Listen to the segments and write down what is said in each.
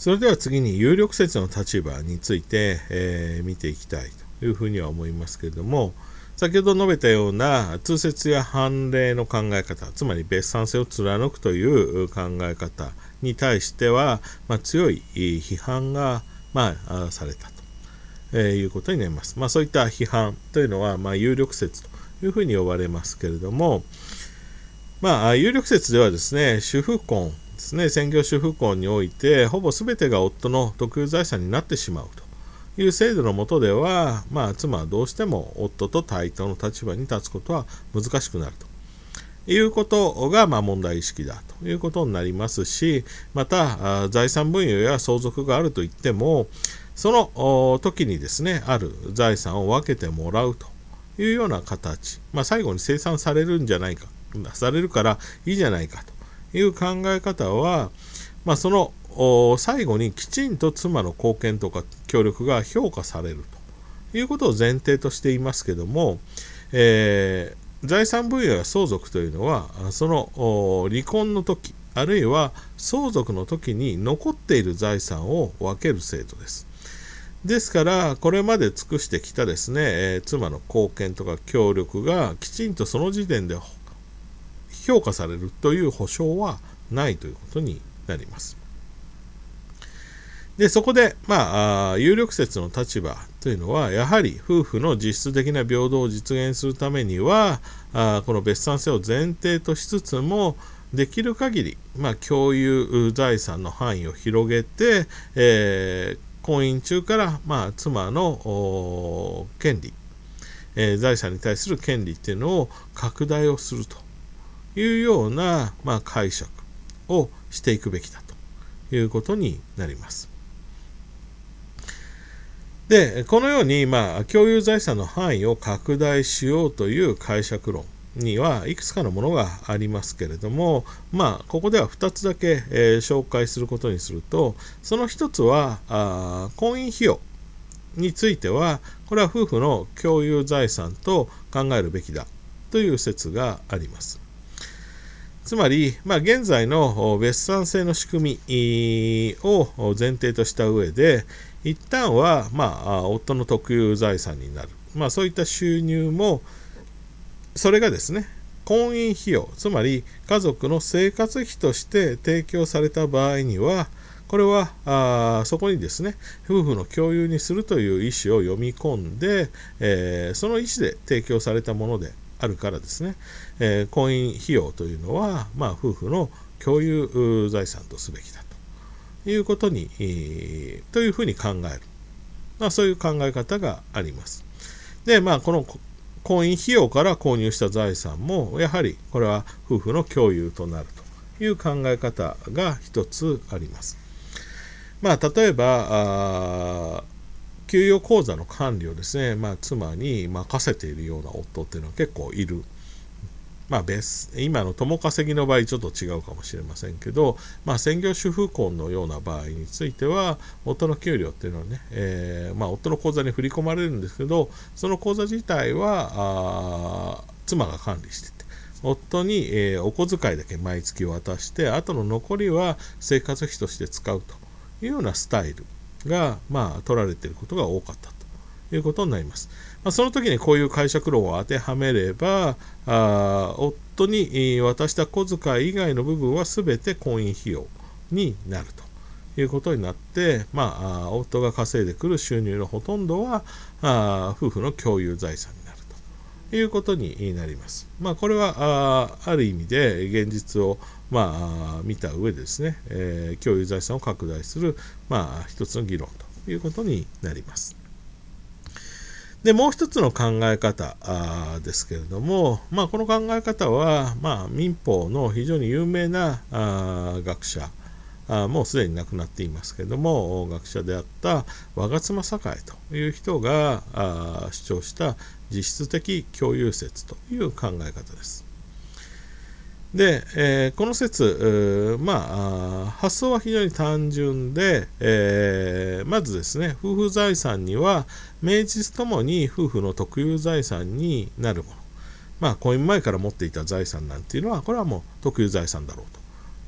それでは次に有力説の立場について、えー、見ていきたいというふうには思いますけれども、先ほど述べたような通説や判例の考え方、つまり別産性を貫くという考え方に対しては、まあ、強い批判が、まあ、されたと、えー、いうことになります。まあ、そういった批判というのは、まあ、有力説というふうに呼ばれますけれども、まあ、有力説ではですね、主婦婚ですね、専業主婦婚において、ほぼ全てが夫の特有財産になってしまうと。いう制度のもとでは、まあ、妻はどうしても夫と対等の立場に立つことは難しくなると。いうことが、ま、問題意識だということになりますし、また、財産分与や相続があるといっても、その時にですね、ある財産を分けてもらうというような形、まあ、最後に清算されるんじゃないか、されるからいいじゃないかと。いう考え方は、まあ、その最後にきちんと妻の貢献とか協力が評価されるということを前提としていますけども、えー、財産分与や相続というのはその離婚の時あるいは相続の時に残っている財産を分ける制度です。ですから、これまで尽くしてきたですね、えー、妻の貢献とか協力がきちんとその時点で評価されるという保証はないということになります。で、そこで、まあ、有力説の立場というのは、やはり夫婦の実質的な平等を実現するためには、あこの別産性を前提としつつも、できる限り、まあ、共有財産の範囲を広げて、えー、婚姻中から、まあ、妻の権利、えー、財産に対する権利っていうのを拡大をするというような、まあ、解釈をしていくべきだということになります。で、このように、まあ、共有財産の範囲を拡大しようという解釈論にはいくつかのものがありますけれども、まあ、ここでは2つだけ、えー、紹介することにすると、その1つは、あ婚姻費用については、これは夫婦の共有財産と考えるべきだという説があります。つまり、まあ、現在の別産制の仕組みを前提とした上で、一旦は、まあ、夫の特有財産になる。まあ、そういった収入も、それがですね、婚姻費用、つまり家族の生活費として提供された場合には、これはあそこにですね、夫婦の共有にするという意思を読み込んで、えー、その意思で提供されたものであるからですね、えー、婚姻費用というのは、まあ、夫婦の共有財産とすべきだということに、えー、というふうに考える、まあ、そういう考え方があります。で、まあ、この婚姻費用から購入した財産も、やはりこれは夫婦の共有となるという考え方が一つあります。まあ、例えば、給与口座の管理をですね、まあ、妻に任せているような夫っていうのは結構いる。まあ別、今の共稼ぎの場合ちょっと違うかもしれませんけど、まあ、専業主婦婚のような場合については、夫の給料っていうのはね、えー、まあ、夫の口座に振り込まれるんですけど、その口座自体は、妻が管理してて、夫に、えー、お小遣いだけ毎月渡して、あとの残りは生活費として使うというようなスタイルが、まあ、取られていることが多かったということになります。まあ、その時にこういう解釈論を当てはめれば、あ夫に渡した小遣い以外の部分は全て婚姻費用になるということになって、まあ、夫が稼いでくる収入のほとんどはあ夫婦の共有財産になるということになります。まあ、これはあある意味で現実をまあ、見た上でですね、えー、共有財産を拡大する、まあ、一つの議論ということになります。で、もう一つの考え方ですけれども、まあ、この考え方は、まあ、民法の非常に有名なあ学者あ、もうすでに亡くなっていますけれども、学者であった我妻栄という人があ主張した実質的共有説という考え方です。で、えー、この説、まあ、発想は非常に単純で、えー、まずですね、夫婦財産には、名実ともに夫婦の特有財産になるもの。まあ、婚姻前から持っていた財産なんていうのは、これはもう特有財産だろうと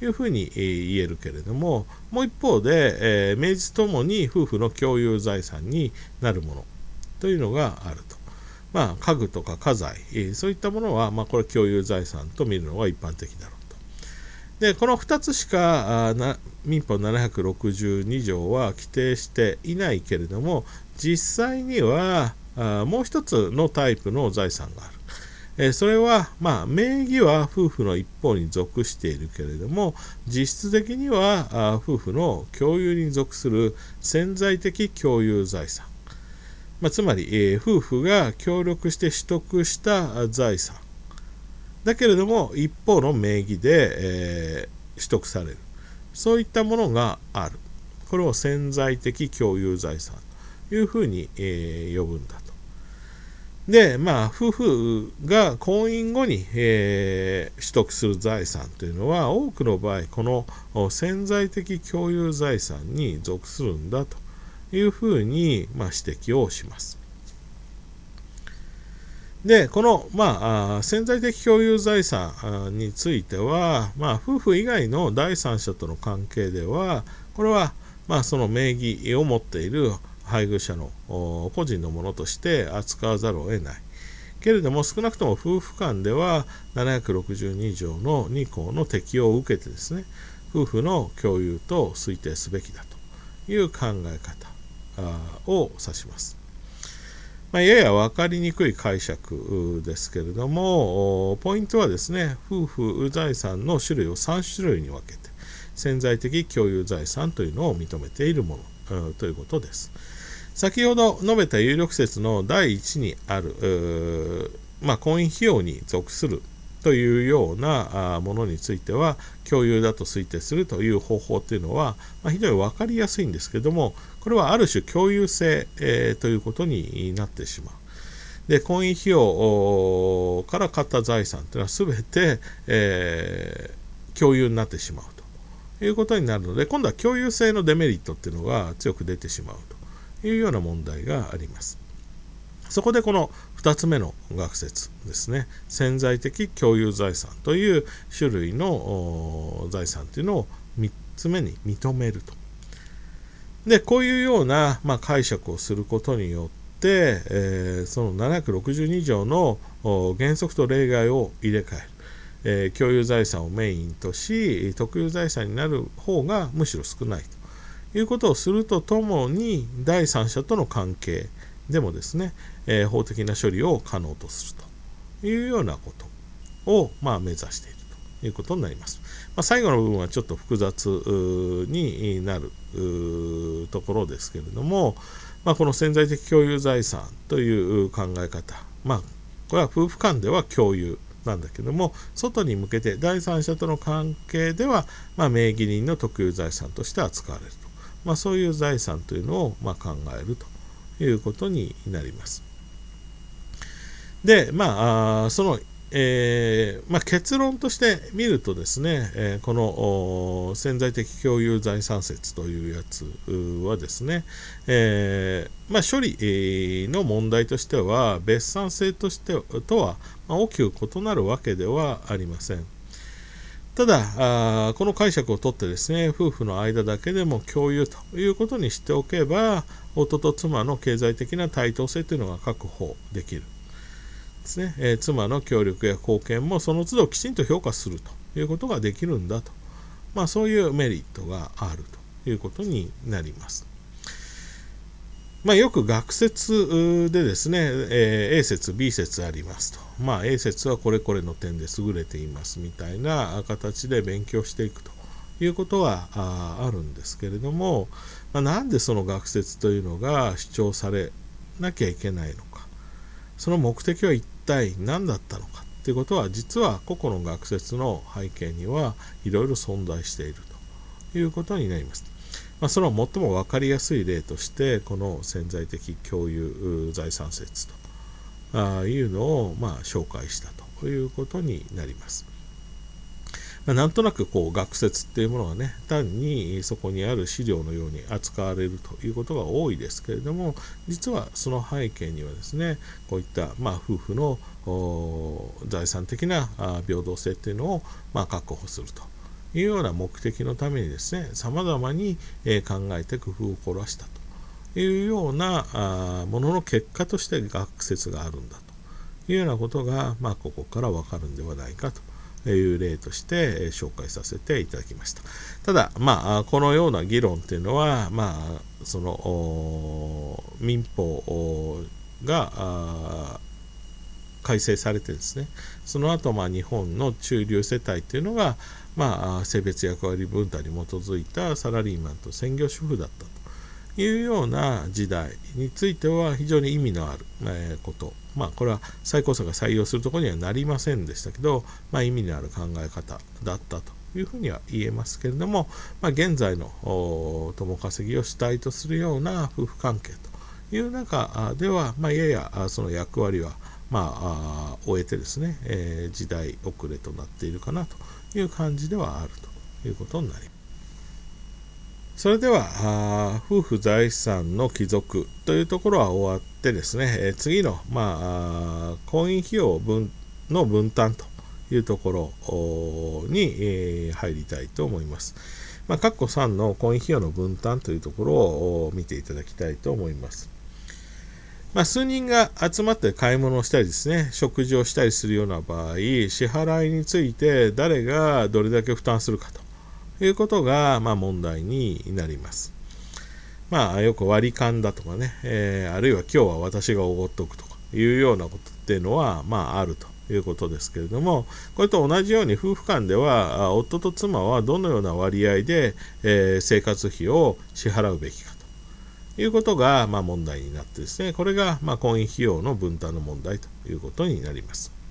いうふうに言えるけれどももう一方で、えー、名実ともに夫婦の共有財産になるものというのがあると。まあ、家具とか家財、そういったものは、まあ、これ共有財産と見るのが一般的だろうと。で、この2つしか民法762条は規定していないけれども、実際にはあもう一つのタイプの財産がある。えそれは、まあ、名義は夫婦の一方に属しているけれども、実質的には夫婦の共有に属する潜在的共有財産。まあ、つまり、えー、夫婦が協力して取得した財産。だけれども、一方の名義で、えー、取得される。そういったものがある。これを潜在的共有財産というふうに、えー、呼ぶんだと。で、まあ、夫婦が婚姻後に、えー、取得する財産というのは、多くの場合、この潜在的共有財産に属するんだというふうに、まあ、指摘をします。で、この、まあ、潜在的共有財産については、まあ、夫婦以外の第三者との関係では、これは、まあ、その名義を持っている配偶者の個人のものとして扱わざるを得ない。けれども少なくとも夫婦間では762条の2項の適用を受けてですね夫婦の共有と推定すべきだという考え方を指します。まあ、やや分かりにくい解釈ですけれどもポイントはですね夫婦財産の種類を3種類に分けて潜在的共有財産というのを認めているものということです。先ほど述べた有力説の第1にある、まあ、婚姻費用に属するというようなものについては共有だと推定するという方法というのは、まあ、非常に分かりやすいんですけどもこれはある種共有性、えー、ということになってしまう。で婚姻費用から買った財産というのは全て、えー、共有になってしまうということになるので今度は共有性のデメリットっていうのが強く出てしまうと。いうような問題があります。そこでこの2つ目の学説ですね潜在的共有財産という種類の財産というのを3つ目に認めると。でこういうような、まあ、解釈をすることによって、えー、その762条の原則と例外を入れ替える。えー、共有財産をメインとし特有財産になる方がむしろ少ないということをするとともに第三者との関係でもですね、えー、法的な処理を可能とするというようなことを、まあ、目指しているいうことになります。まあ、最後の部分はちょっと複雑になるところですけれども、まあ、この潜在的共有財産という考え方、まあ、これは夫婦間では共有なんだけども外に向けて第三者との関係では、ま、名義人の特有財産として扱われるとま、そういう財産というのをま考えるということになります。で、まあ、その、えー、まあ、結論として見るとですね、えー、この潜在的共有財産説というやつはですね、えー、まあ、処理の問題としては別産性としてとは大きく異なるわけではありません。ただ、この解釈をとってですね、夫婦の間だけでも共有ということにしておけば、夫と妻の経済的な対等性というのが確保できる。ですねえー、妻の協力や貢献もその都度きちんと評価するということができるんだと。まあ、そういうメリットがあるということになります。まあ、よく学説でですね、えー、A 説、B 説ありますと。まあ、A 説はこれこれの点で優れていますみたいな形で勉強していくということはあるんですけれども、まあ、なんでその学説というのが主張されなきゃいけないのか。その目的は一体何だったのかっていうことは実は個々の学説の背景にはいろいろ存在しているということになります。まあ、その最も分かりやすい例としてこの潜在的共有財産説というのをま紹介したということになります。なんとなくこう学説っていうものがね単にそこにある資料のように扱われるということが多いですけれども実はその背景にはですねこういったまあ夫婦の財産的な平等性っていうのをまあ確保するというような目的のためにですね、様々に、考えて工夫を凝らしたというようなものの結果として学説があるんだというようなことが、まあ、ここからわかるんではないかと。いう例として紹介させていただきました。ただ、まあ、このような議論っていうのは、まあ、その民法が改正されてですねその後まあ日本の中流世帯というのが、まあ、性別役割分担に基づいたサラリーマンと専業主婦だったというような時代については非常に意味のある、えこと、まあ、これは最高裁が採用するところにはなりませんでしたけど、まあ、意味のある考え方だったというふうには言えますけれども、まあ、現在の共稼ぎを主体とするような夫婦関係という中では、まあ、ややその役割はまあ、終えてですね、えー、時代遅れとなっているかなという感じではあるということになります。それでは、夫婦財産の帰属というところは終わってですね、え、次の、まあ、婚姻費用分の分担というところに、え、入りたいと思います。まあ、括弧3の婚姻費用の分担というところを見ていただきたいと思います。まあ、数人が集まって買い物をしたりですね、食事をしたりするような場合、支払いについて誰がどれだけ負担するかということが、まあ、問題になります。まあ、よく割り勘だとかね、えー、あるいは今日は私がおごっとくとかいうようなことっていうのは、まあ、あるということですけれども、これと同じように夫婦間では、夫と妻はどのような割合で、えー、生活費を支払うべきかということが、まあ、問題になってですね、これが、まあ、婚姻費用の分担の問題ということになります。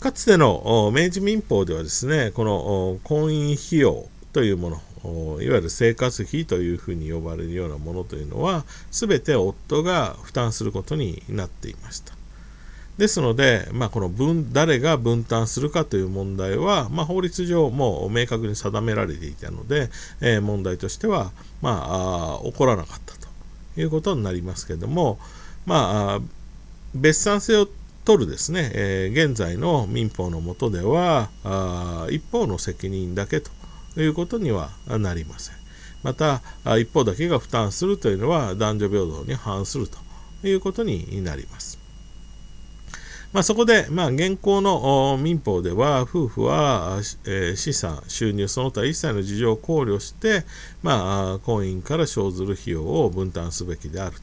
かつての明治民法ではですね、この婚姻費用というもの、いわゆる生活費というふうに呼ばれるようなものというのは、すべて夫が負担することになっていました。ですので、まあ、この分誰が分担するかという問題は、まあ、法律上もう明確に定められていたので、えー、問題としては、まあ、起こらなかったということになりますけれども、まあ、別産性を取るですね、えー、現在の民法の下では一方の責任だけということにはなりません。また一方だけが負担するというのは男女平等に反するということになります。まあ、そこで、まあ、現行の民法では、夫婦は、え、資産、収入、その他一切の事情を考慮して、まあ、婚姻から生ずる費用を分担すべきである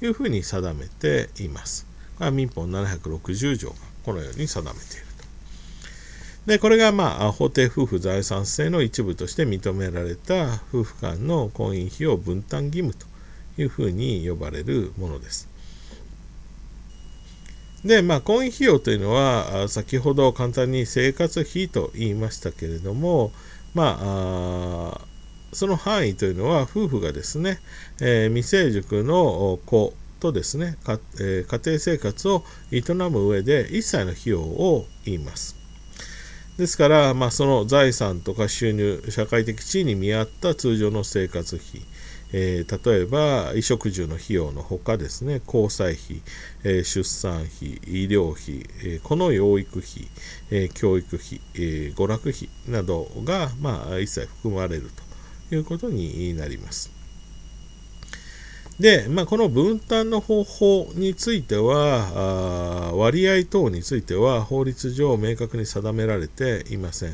というふうに定めています。これは民法760条がこのように定めていると。で、これが、まあ、法定夫婦財産制の一部として認められた夫婦間の婚姻費用分担義務というふうに呼ばれるものです。で、まあ、婚姻費用というのは、先ほど簡単に生活費と言いましたけれども、まあ、その範囲というのは、夫婦がですね、えー、未成熟の子とですね、かえー、家庭生活を営む上で一切の費用を言います。ですから、まあ、その財産とか収入、社会的地位に見合った通常の生活費、えー、例えば衣食住の費用のほかですね交際費、えー、出産費医療費、えー、この養育費、え教育費、え娯楽費などが、まあ、一切含まれるということになります。で、まあ、この分担の方法については、割合等については法律上明確に定められていません。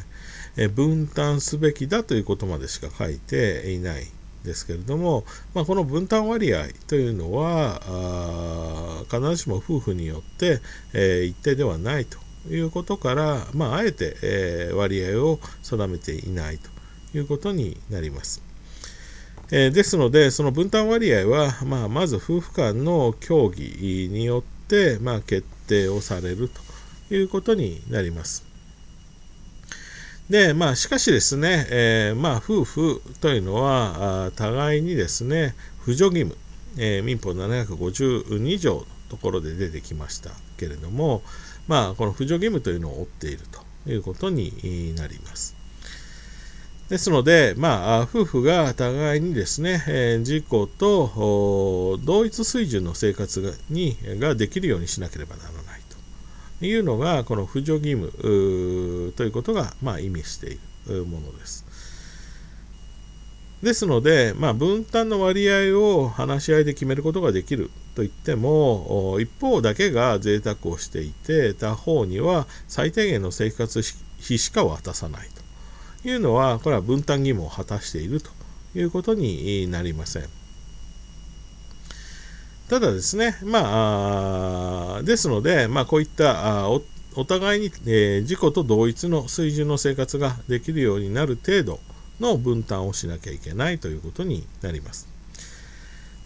え分担すべきだということまでしか書いていないですけれども、まあ、この分担割合というのは必ずしも夫婦によって、えー、一定ではないということから、まあ、あえて、えー、割合を定めていないということになります。えー、ですので、その分担割合は、まあ、まず夫婦間の協議によって、まあ、決定をされるということになります。で、まあ、しかしですね、えー、まあ、夫婦というのは、互いにですね、扶助義務、えー、民法752条のところで出てきましたけれども、まあ、この扶助義務というのを負っているということになります。ですので、まあ、夫婦が互いにですね、えー、自己と同一水準の生活がにができるようにしなければならないと。いうのが、この扶助義務ということが、まあ、意味しているものです。ですので、まあ、分担の割合を話し合いで決めることができるといっても一方だけが贅沢をしていて他方には最低限の生活費しか渡さないというのはこれは分担義務を果たしているということになりません。ただですね、まあ、ですので、まあ、こういったおお互いに、えー、自己と同一の水準の生活ができるようになる程度の分担をしなきゃいけないということになります。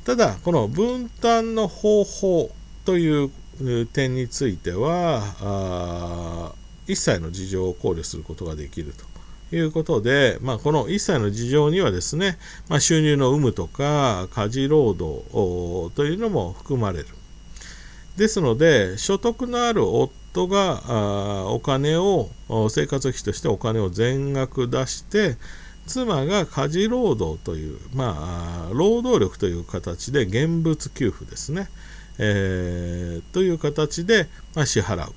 ただ、この分担の方法という点については、一切の事情を考慮することができるということで、まあ、この一切の事情にはですね、まあ、収入の有無とか家事労働というのも含まれる。ですので、所得のある夫がお金を、生活費としてお金を全額出して、妻が家事労働という、まあ、労働力という形で現物給付ですね、えー、という形で、まあ、支払う。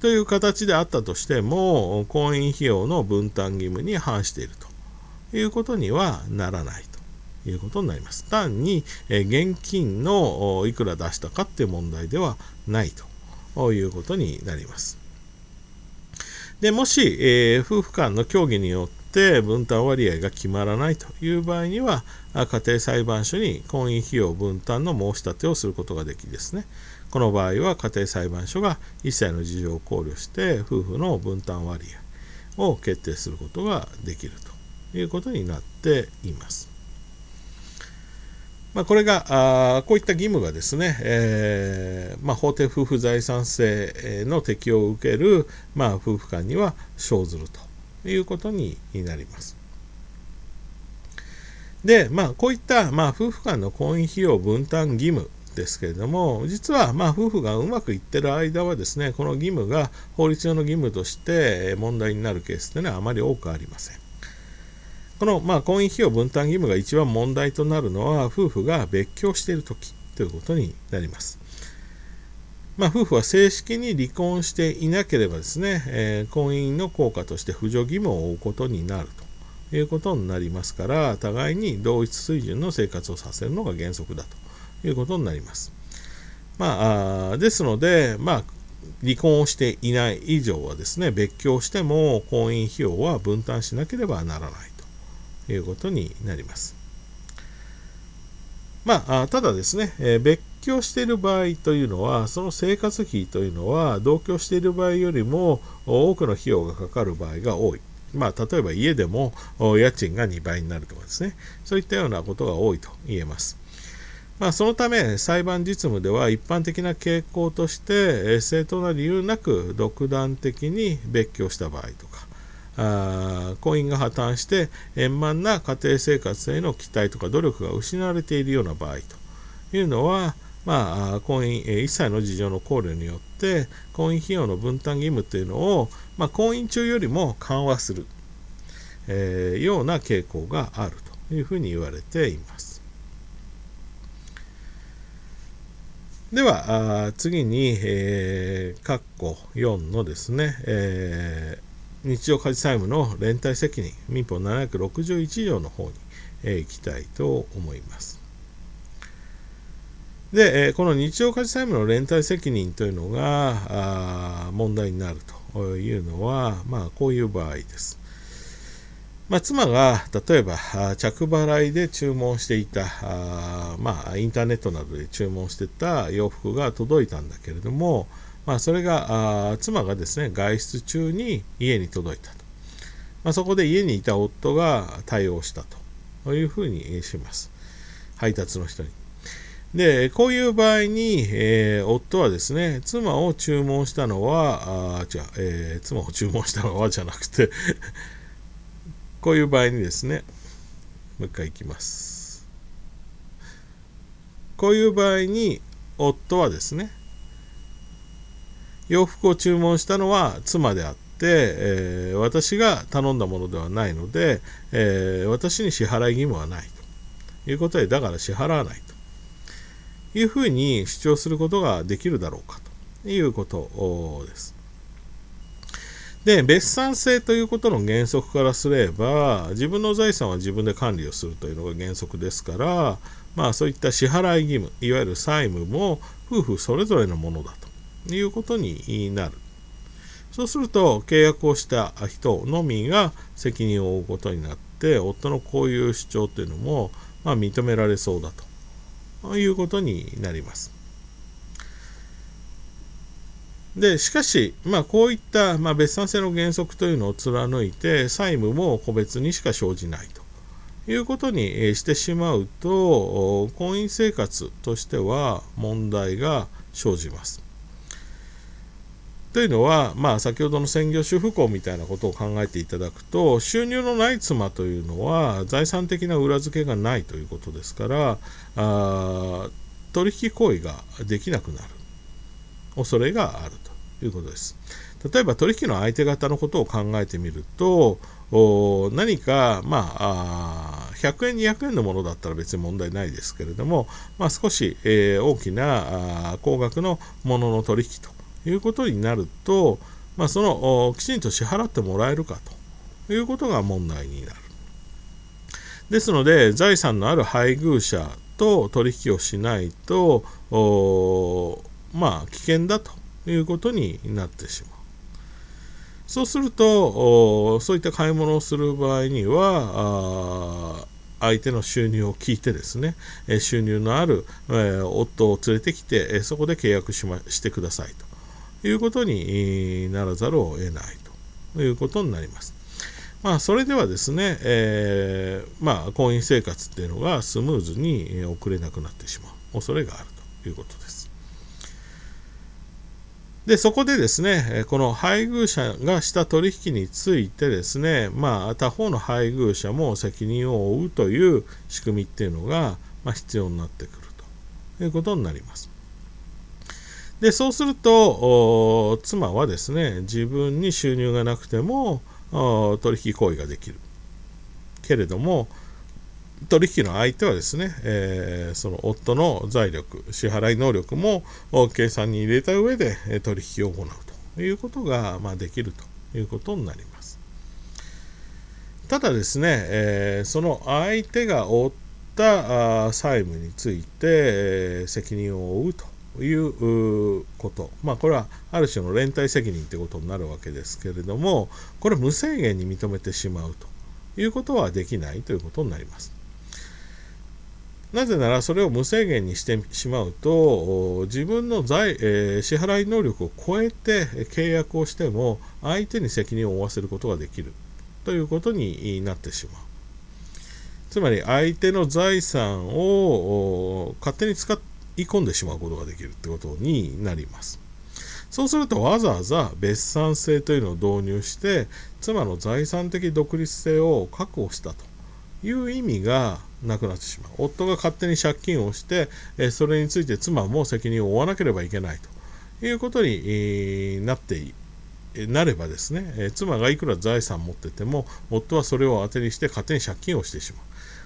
という形であったとしても、婚姻費用の分担義務に反しているということにはならないということになります。単に、え現金のいくら出したかっていう問題ではないということになります。でもし、えー、夫婦間の協議によって分担割合が決まらないという場合には、家庭裁判所に婚姻費用分担の申し立てをすることができですね、この場合は家庭裁判所が一切の事情を考慮して夫婦の分担割合を決定することができるということになっています。まあ、これがあこういった義務がですね、えー、まあ、法定夫婦財産制の適用を受ける、まあ、夫婦間には生ずるということになります。で、まあ、こういった、まあ、夫婦間の婚姻費用分担義務ですけれども、実はま夫婦がうまくいってる間はですね、この義務が法律上の義務として問題になるケースというのはあまり多くありません。この、まあ、婚姻費用分担義務が一番問題となるのは、夫婦が別居しているときということになります。まあ、夫婦は正式に離婚していなければですね、えー、婚姻の効果として扶助義務を負うことになるということになりますから、互いに同一水準の生活をさせるのが原則だということになります。まあ、ですので、まあ、離婚をしていない以上はですね、別居をしても婚姻費用は分担しなければならないと。いうことになります。まあ、ただですね、え、別居している場合というのは、その生活費というのは、同居している場合よりも多くの費用がかかる場合が多い。まあ、例えば家でも家賃が2倍になるとかですね、そういったようなことが多いと言えます。まあ、そのため、裁判実務では一般的な傾向として、正当な理由なく独断的に別居した場合とか、あ婚姻が破綻して円満な家庭生活への期待とか努力が失われているような場合というのは、まあ、婚姻、一切の事情の考慮によって婚姻費用の分担義務というのを、まあ、婚姻中よりも緩和する、えー、ような傾向があるというふうに言われています。では、次に、えー、括弧4のですね、えー日常家事債務の連帯責任民法761条の方に、えー、行きたいと思います。で、えー、この日常家事債務の連帯責任というのが問題になるというのは、まあ、こういう場合です。まあ、妻が例えば着払いで注文していたあ、まあ、インターネットなどで注文してた洋服が届いたんだけれども、まあ、それがあ妻がですね外出中に家に届いたと、まあ、そこで家にいた夫が対応したというふうにします。配達の人に。でこういう場合に、えー、夫はですね妻を注文したのはあ違う、えー、妻を注文したのはじゃなくてこういう場合にですねもう一回いきますこういう場合に夫はですね洋服を注文したのは妻であって、えー、私が頼んだものではないので、えー、私に支払い義務はないということで、だから支払わないというふうに主張することができるだろうかということです。で別産性ということの原則からすれば自分の財産は自分で管理をするというのが原則ですからまあそういった支払い義務いわゆる債務も夫婦それぞれのものだということになるそうすると契約をした人のみが責任を負うことになって夫のこういう主張というのも、まあ、認められそうだということになります。でしかし、まあ、こういった、まあ、別産性の原則というのを貫いて債務も個別にしか生じないということにしてしまうと婚姻生活としては問題が生じます。というのは、まあ、先ほどの専業主婦婚みたいなことを考えていただくと収入のない妻というのは財産的な裏付けがないということですからあ取引行為ができなくなる恐れがあるということです。例えば取引の相手方のことを考えてみると何か、まあ、100円200円のものだったら別に問題ないですけれども、まあ、少し、えー、大きな高額のものの取引ということになると、まあ、そのきちんと支払ってもらえるかということが問題になる。ですので財産のある配偶者と取引をしないとまあ危険だということになってしまう。そうするとそういった買い物をする場合には相手の収入を聞いてですね収入のある夫を連れてきてそこで契約し,、ま、してくださいということにならざるを得ないということになります。まあ、それではですね、えー、まあ、婚姻生活っていうのがスムーズに送れなくなってしまう恐れがあるということです。で、そこでですね、この配偶者がした取引についてですね、まあ、他方の配偶者も責任を負うという仕組みっていうのが、まあ、必要になってくるということになります。でそうすると妻はですね自分に収入がなくても取引行為ができるけれども取引の相手はですね、えー、その夫の財力支払い能力も計算に入れた上で取引を行うということが、まあ、できるということになりますただですね、えー、その相手が負った債務について、責任を負うということ、まあ、これはある種の連帯責任ということになるわけですけれども、これ無制限に認めてしまうということはできないということになります。なぜならそれを無制限にしてしまうと自分の財、えー、支払い能力を超えて契約をしても相手に責任を負わせることができるということになってしまう。つまり相手の財産を勝手に使い込んでしまうことができるってことになります。そうするとわざわざ別産性というのを導入して妻の財産的独立性を確保したという意味がなくなってしまう。夫が勝手に借金をしてそれについて妻も責任を負わなければいけないということになってなればですね妻がいくら財産を持ってても夫はそれを当てにして勝手に借金をしてしまう。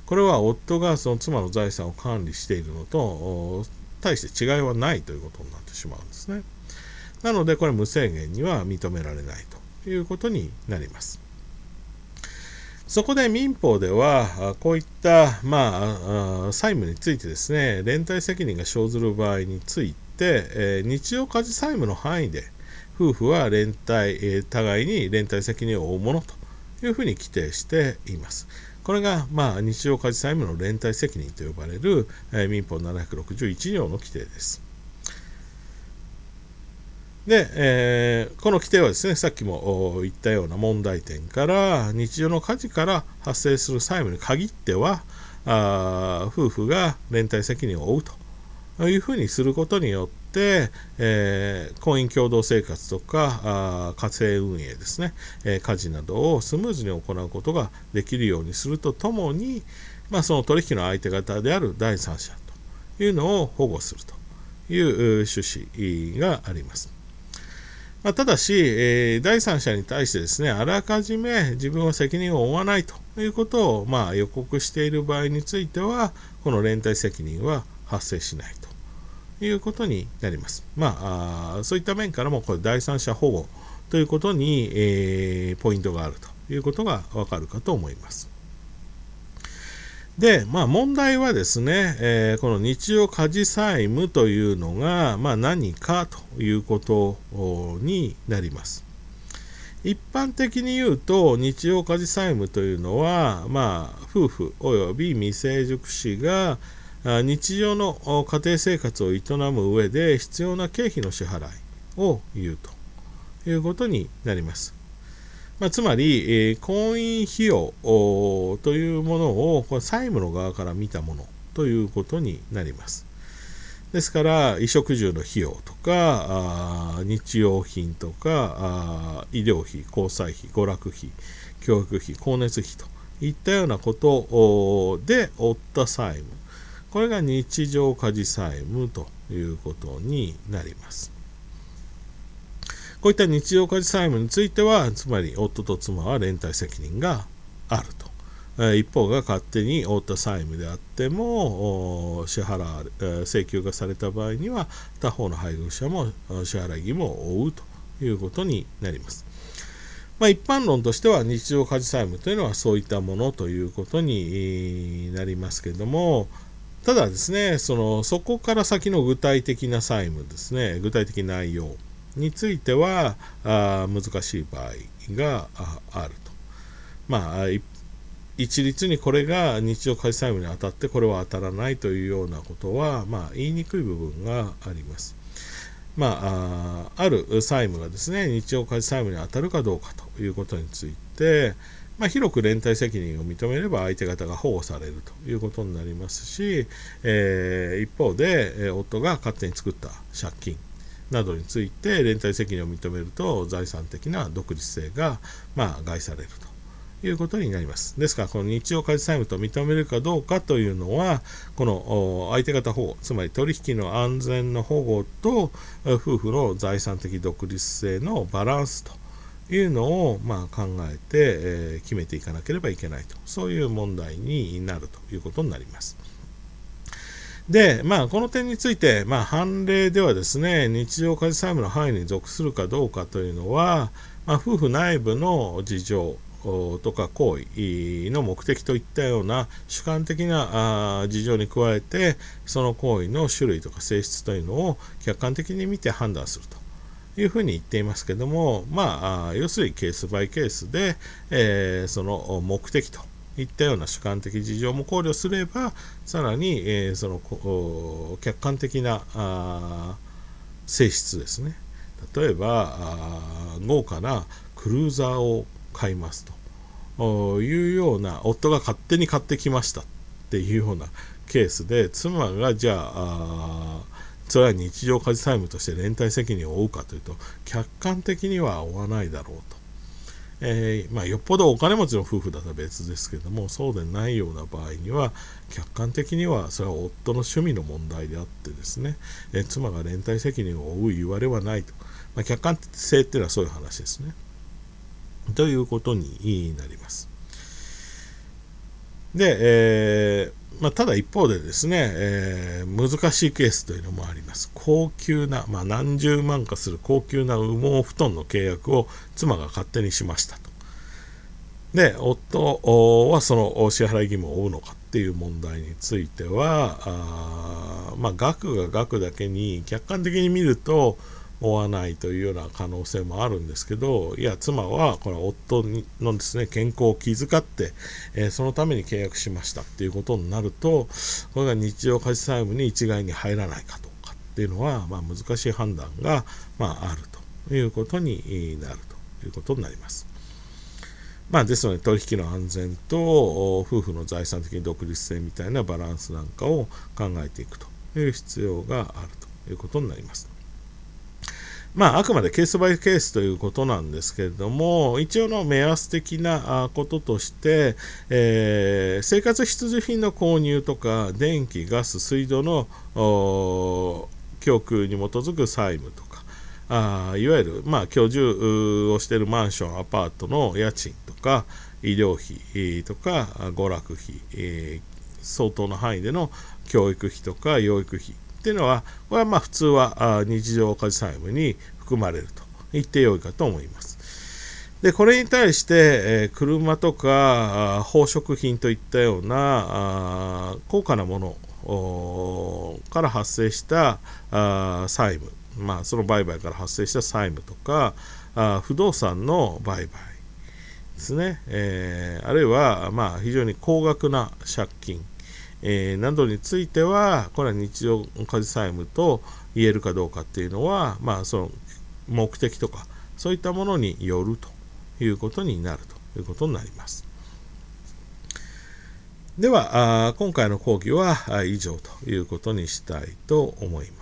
これは夫がその妻の財産を管理しているのと対して違いはないということになってしまうんですね。なので、これ無制限には認められないということになります。そこで民法では、こういった、まあ、債務についてですね、連帯責任が生ずる場合について、え日常家事債務の範囲で、夫婦は連帯、え互いに連帯責任を負うものというふうに規定しています。これが、まあ、日常家事債務の連帯責任と呼ばれる、え、民法761条の規定です。で、えー、この規定はですね、さっきも言ったような問題点から、日常の家事から発生する債務に限っては、あ夫婦が連帯責任を負うというふうにすることによって、えー、婚姻共同生活とかあ家庭運営ですね、えー、家事などをスムーズに行うことができるようにするとともに、まあ、その取引の相手方である第三者というのを保護するという趣旨があります。まあ、ただし、えー、第三者に対してですね、あらかじめ自分は責任を負わないということを、まあ、予告している場合については、この連帯責任は発生しないということになります。まあ、そういった面からもこれ第三者保護ということに、えー、ポイントがあるということがわかるかと思います。で、まあ、問題はですね、えー、この日常家事債務というのが、まあ、何かということになります。一般的に言うと日常家事債務というのは、まあ、夫婦及び未成熟子が日常の家庭生活を営む上で必要な経費の支払いを言うということになります。まあ、つまり、えー、婚姻費用というものをこれ債務の側から見たものということになります。ですから、衣食住の費用とか、日用品とか、医療費、交際費、娯楽費、教育費、光熱費といったようなことで負った債務。これが日常家事債務ということになります。こういった日常家事債務については、つまり夫と妻は連帯責任があると。一方が勝手に負った債務であっても支払われ請求がされた場合には他方の配偶者も支払い義務を負うということになります。まあ、一般論としては日常家事債務というのはそういったものということになりますけどもただですねそのそこから先の具体的な債務ですね具体的内容についてはあ難しい場合があると。まあ、一律にこれが日常開催務に当たってこれは当たらないというようなことは、まあ、言いにくい部分があります。まあ、ある債務がですね日常開催務に当たるかどうかということについて、まあ、広く連帯責任を認めれば相手方が保護されるということになりますし、えー、一方で、え夫が勝手に作った借金などについて連帯責任を認めると財産的な独立性が、まあ、害されると。いうことになります。ですから、この日常家事債務と認めるかどうかというのは、この相手方保護、つまり取引の安全の保護と夫婦の財産的独立性のバランスというのをまあ考えて、え決めていかなければいけないと、そういう問題になるということになります。で、まあ、この点について、まあ、判例ではですね、日常家事債務の範囲に属するかどうかというのは、まあ、夫婦内部の事情、とか行為の目的といったような主観的な事情に加えてその行為の種類とか性質というのを客観的に見て判断すると。いうふうに言っていますけどもまあ要するにケースバイケースで、えー、その目的といったような主観的事情も考慮すればさらに、えー、その客観的な性質ですね。例えば豪華なクルーザーを買いますと。いうような夫が勝手に買ってきましたっていうようなケースで妻がじゃあそれは日常家事債務として連帯責任を負うかというと客観的には負わないだろうと、えー、まあ、よっぽどお金持ちの夫婦だったら別ですけどもそうでないような場合には客観的にはそれは夫の趣味の問題であってですね、えー、妻が連帯責任を負う言われはないと、まあ、客観性っていうのはそういう話ですね。ということになります。で、えー、まあ、ただ一方でですね、えー、難しいケースというのもあります。高級な、まあ、何十万かする高級な羽毛布団の契約を妻が勝手にしましたと。で、夫はその支払い義務を負うのかっていう問題については、あまあ、額が額だけに客観的に見ると、負わないというような可能性もあるんですけど、いや、妻はこれ夫のですね、健康を気遣って、えー、そのために契約しましたっていうことになると、これが日常家事債務に一概に入らないかどうかっていうのは、まあ、難しい判断が、まあ、あるということになるということになります。まあ、ですので取引の安全と夫婦の財産的独立性みたいなバランスなんかを考えていくという必要があるということになります。まあ、あくまでケースバイケースということなんですけれども、一応の目安的なこととして、えー、生活必需品の購入とか、電気、ガス、水道の供給に基づく債務とか、あいわゆる、まあ、居住をしているマンション、アパートの家賃とか、医療費とか、娯楽費、えー、相当の範囲での教育費とか養育費っていうのは、これはまあ普通は日常家事債務に含まれると言ってよいかと思います。でこれに対して、え、車とか宝飾品といったような高価なものから発生した債務、まあ、その売買から発生した債務とか不動産の売買ですね、えー、あるいは、まあ、非常に高額な借金、えー、などについてはこれは日常家事債務と言えるかどうかっていうのは、まあ、その目的とかそういったものによるということになるということになります。では、今回の講義は以上ということにしたいと思います。